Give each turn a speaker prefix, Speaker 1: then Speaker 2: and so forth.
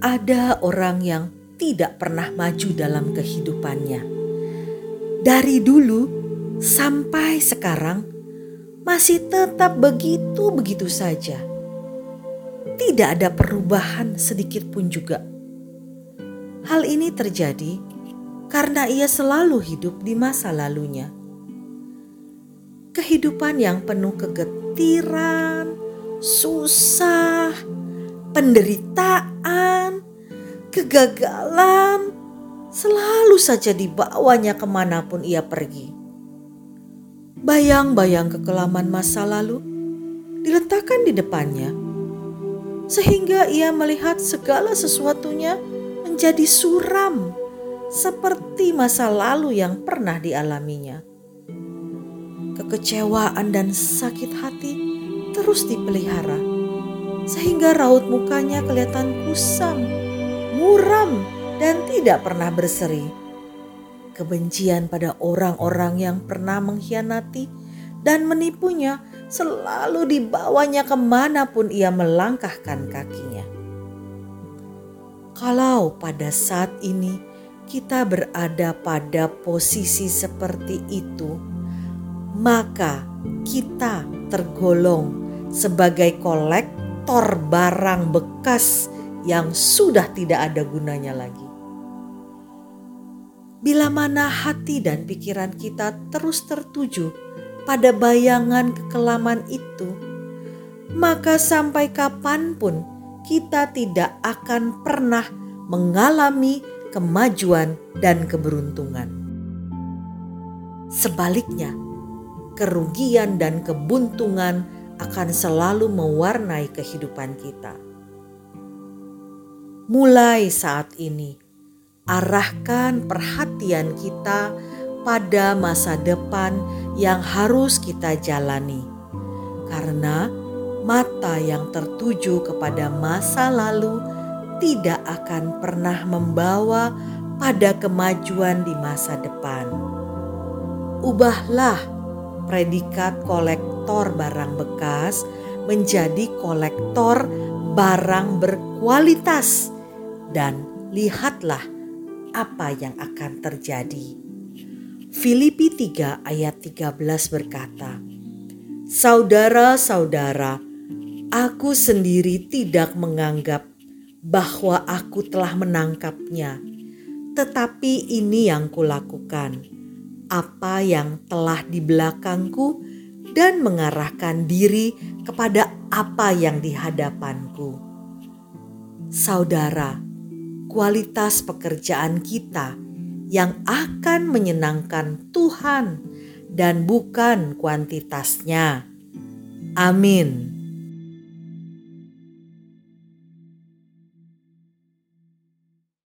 Speaker 1: ada orang yang tidak pernah maju dalam kehidupannya. Dari dulu sampai sekarang masih tetap begitu-begitu saja. Tidak ada perubahan sedikit pun juga. Hal ini terjadi karena ia selalu hidup di masa lalunya. Kehidupan yang penuh kegetiran, susah, penderitaan, kegagalan selalu saja dibawanya ke mana pun ia pergi. Bayang-bayang kekelaman masa lalu diletakkan di depannya, sehingga ia melihat segala sesuatunya menjadi suram, seperti masa lalu yang pernah dialaminya. Kekecewaan dan sakit hati terus dipelihara, sehingga raut mukanya kelihatan kusam, muram, dan tidak pernah berseri. Kebencian pada orang-orang yang pernah mengkhianati dan menipunya selalu dibawanya ke mana pun ia melangkahkan kakinya. Kalau pada saat ini kita berada pada posisi seperti itu, maka kita tergolong sebagai kolektor barang bekas yang sudah tidak ada gunanya lagi. Bila mana hati dan pikiran kita terus tertuju pada bayangan kekelaman itu, maka sampai kapan pun kita tidak akan pernah mengalami kemajuan dan keberuntungan. Sebaliknya, kerugian dan kebuntungan akan selalu mewarnai kehidupan kita. Mulai saat ini, arahkan perhatian kita pada masa depan yang harus kita jalani, karena mata yang tertuju kepada masa lalu tidak akan pernah membawa pada kemajuan di masa depan. Ubahlah predikat kolektor barang bekas menjadi kolektor barang berkualitas dan lihatlah apa yang akan terjadi. Filipi 3 ayat 13 berkata, Saudara-saudara, aku sendiri tidak menganggap bahwa aku telah menangkapnya, tetapi ini yang kulakukan, apa yang telah di belakangku dan mengarahkan diri kepada apa yang di hadapanku. Saudara, kualitas pekerjaan kita yang akan menyenangkan Tuhan dan bukan kuantitasnya. Amin.